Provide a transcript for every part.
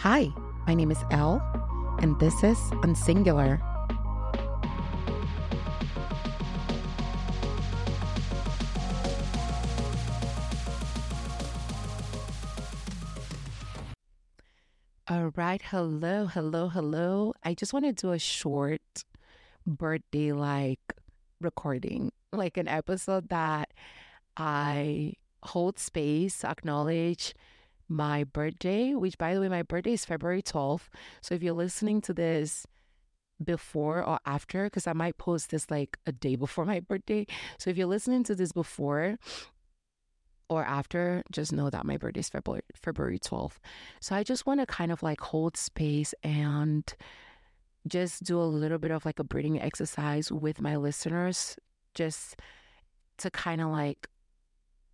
Hi, my name is Elle, and this is Unsingular. All right, hello, hello, hello. I just want to do a short birthday like recording, like an episode that I hold space, acknowledge my birthday, which by the way, my birthday is February 12th. So if you're listening to this before or after, because I might post this like a day before my birthday. So if you're listening to this before or after, just know that my birthday is February February 12th. So I just want to kind of like hold space and just do a little bit of like a breathing exercise with my listeners, just to kind of like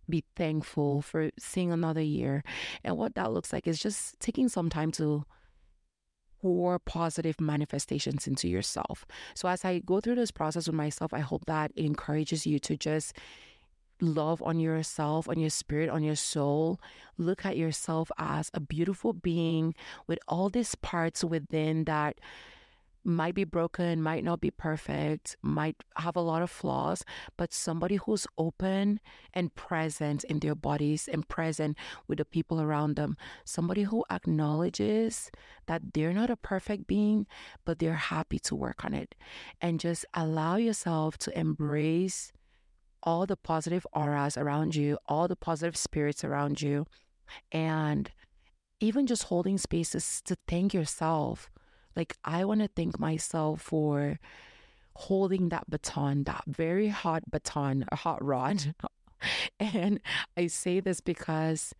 be thankful for seeing another year. And what that looks like is just taking some time to pour positive manifestations into yourself. So as I go through this process with myself, I hope that it encourages you to just love on yourself, on your spirit, on your soul. Look at yourself as a beautiful being with all these parts within that might be broken, might not be perfect, might have a lot of flaws, but somebody who's open and present in their bodies and present with the people around them. Somebody who acknowledges that they're not a perfect being, but they're happy to work on it. And just allow yourself to embrace all the positive auras around you, all the positive spirits around you, and even just holding spaces to thank yourself like, I want to thank myself for holding that baton, that very hot baton, a hot rod. and I say this because,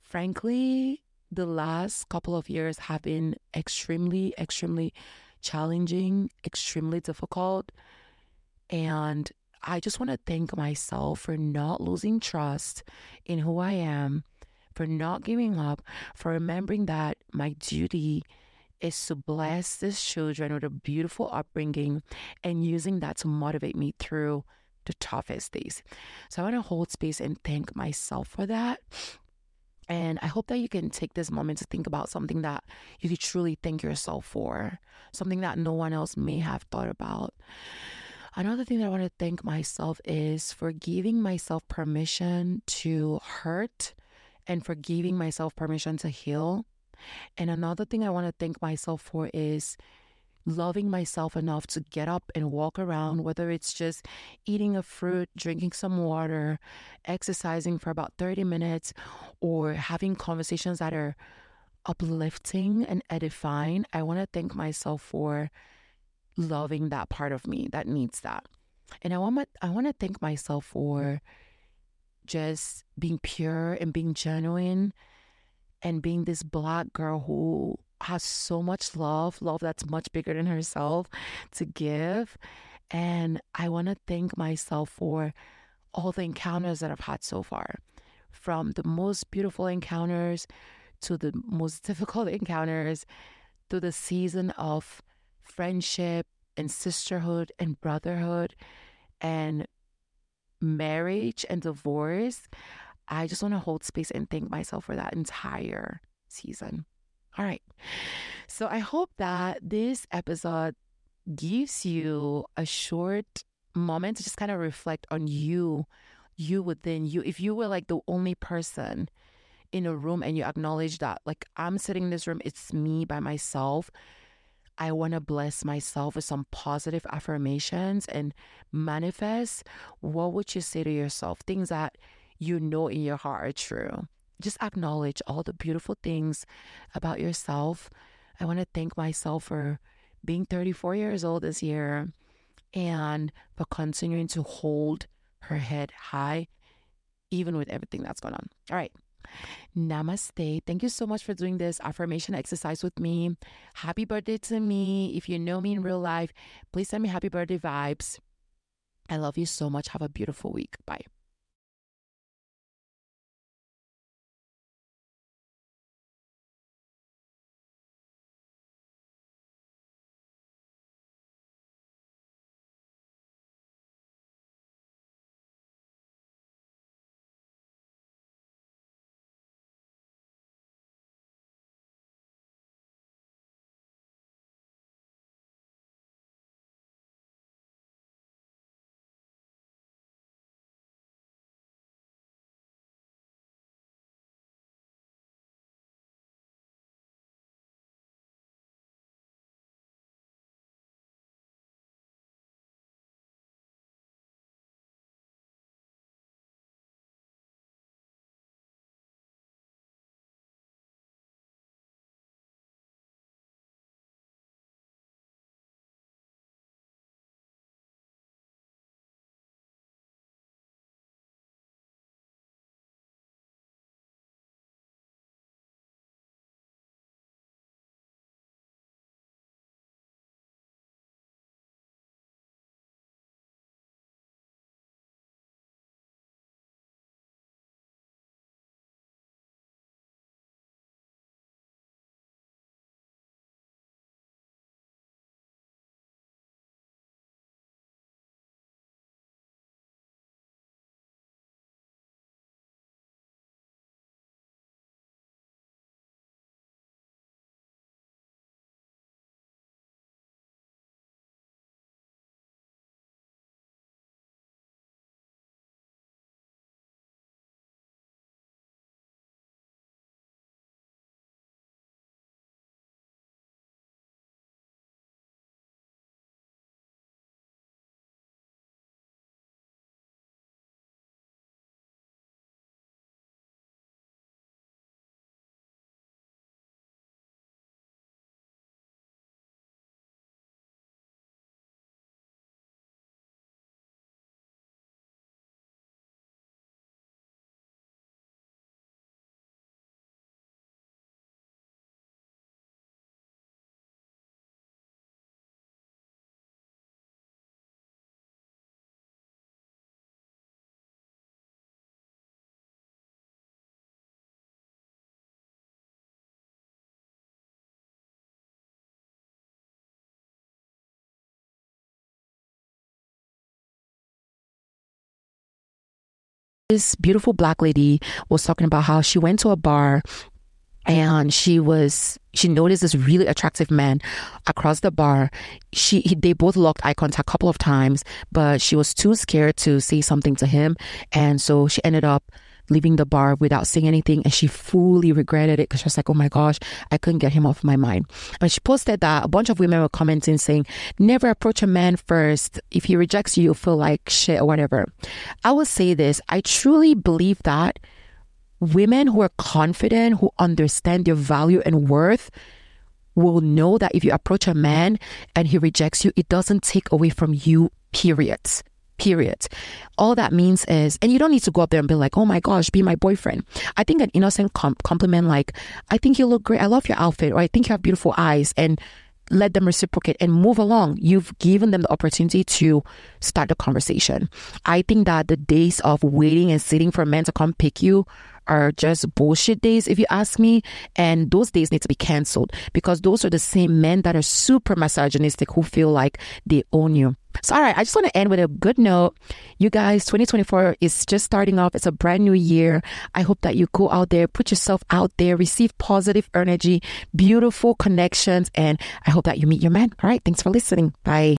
frankly, the last couple of years have been extremely, extremely challenging, extremely difficult. And I just want to thank myself for not losing trust in who I am, for not giving up, for remembering that my duty is to bless these children with a beautiful upbringing and using that to motivate me through the toughest days. So I want to hold space and thank myself for that. And I hope that you can take this moment to think about something that you could truly thank yourself for, something that no one else may have thought about. Another thing that I want to thank myself is for giving myself permission to hurt and for giving myself permission to heal and another thing I want to thank myself for is loving myself enough to get up and walk around, whether it's just eating a fruit, drinking some water, exercising for about 30 minutes, or having conversations that are uplifting and edifying. I want to thank myself for loving that part of me that needs that. And I want my, I want to thank myself for just being pure and being genuine and being this black girl who has so much love, love that's much bigger than herself to give. And I want to thank myself for all the encounters that I've had so far from the most beautiful encounters to the most difficult encounters to the season of friendship and sisterhood and brotherhood and marriage and divorce. I just want to hold space and thank myself for that entire season. All right. So I hope that this episode gives you a short moment to just kind of reflect on you, you within you. If you were like the only person in a room and you acknowledge that, like, I'm sitting in this room, it's me by myself. I want to bless myself with some positive affirmations and manifest. What would you say to yourself? Things that you know in your heart are true. Just acknowledge all the beautiful things about yourself. I want to thank myself for being 34 years old this year and for continuing to hold her head high, even with everything that's going on. All right. Namaste. Thank you so much for doing this affirmation exercise with me. Happy birthday to me. If you know me in real life, please send me happy birthday vibes. I love you so much. Have a beautiful week. Bye. This beautiful black lady was talking about how she went to a bar and she was she noticed this really attractive man across the bar. She he, they both locked eye contact a couple of times but she was too scared to say something to him. And so she ended up leaving the bar without saying anything and she fully regretted it because she was like oh my gosh i couldn't get him off my mind. But she posted that a bunch of women were commenting saying never approach a man first. If he rejects you you'll feel like shit or whatever. I will say this i truly believe that women who are confident, who understand their value and worth, will know that if you approach a man and he rejects you, it doesn't take away from you, period. Period. All that means is, and you don't need to go up there and be like, oh my gosh, be my boyfriend. I think an innocent com- compliment like, I think you look great. I love your outfit. Or I think you have beautiful eyes. And let them reciprocate and move along. You've given them the opportunity to start the conversation. I think that the days of waiting and sitting for men to come pick you are just bullshit days, if you ask me. And those days need to be canceled because those are the same men that are super misogynistic who feel like they own you. So, all right, I just want to end with a good note. You guys, 2024 is just starting off. It's a brand new year. I hope that you go out there, put yourself out there, receive positive energy, beautiful connections, and I hope that you meet your man. All right, thanks for listening. Bye.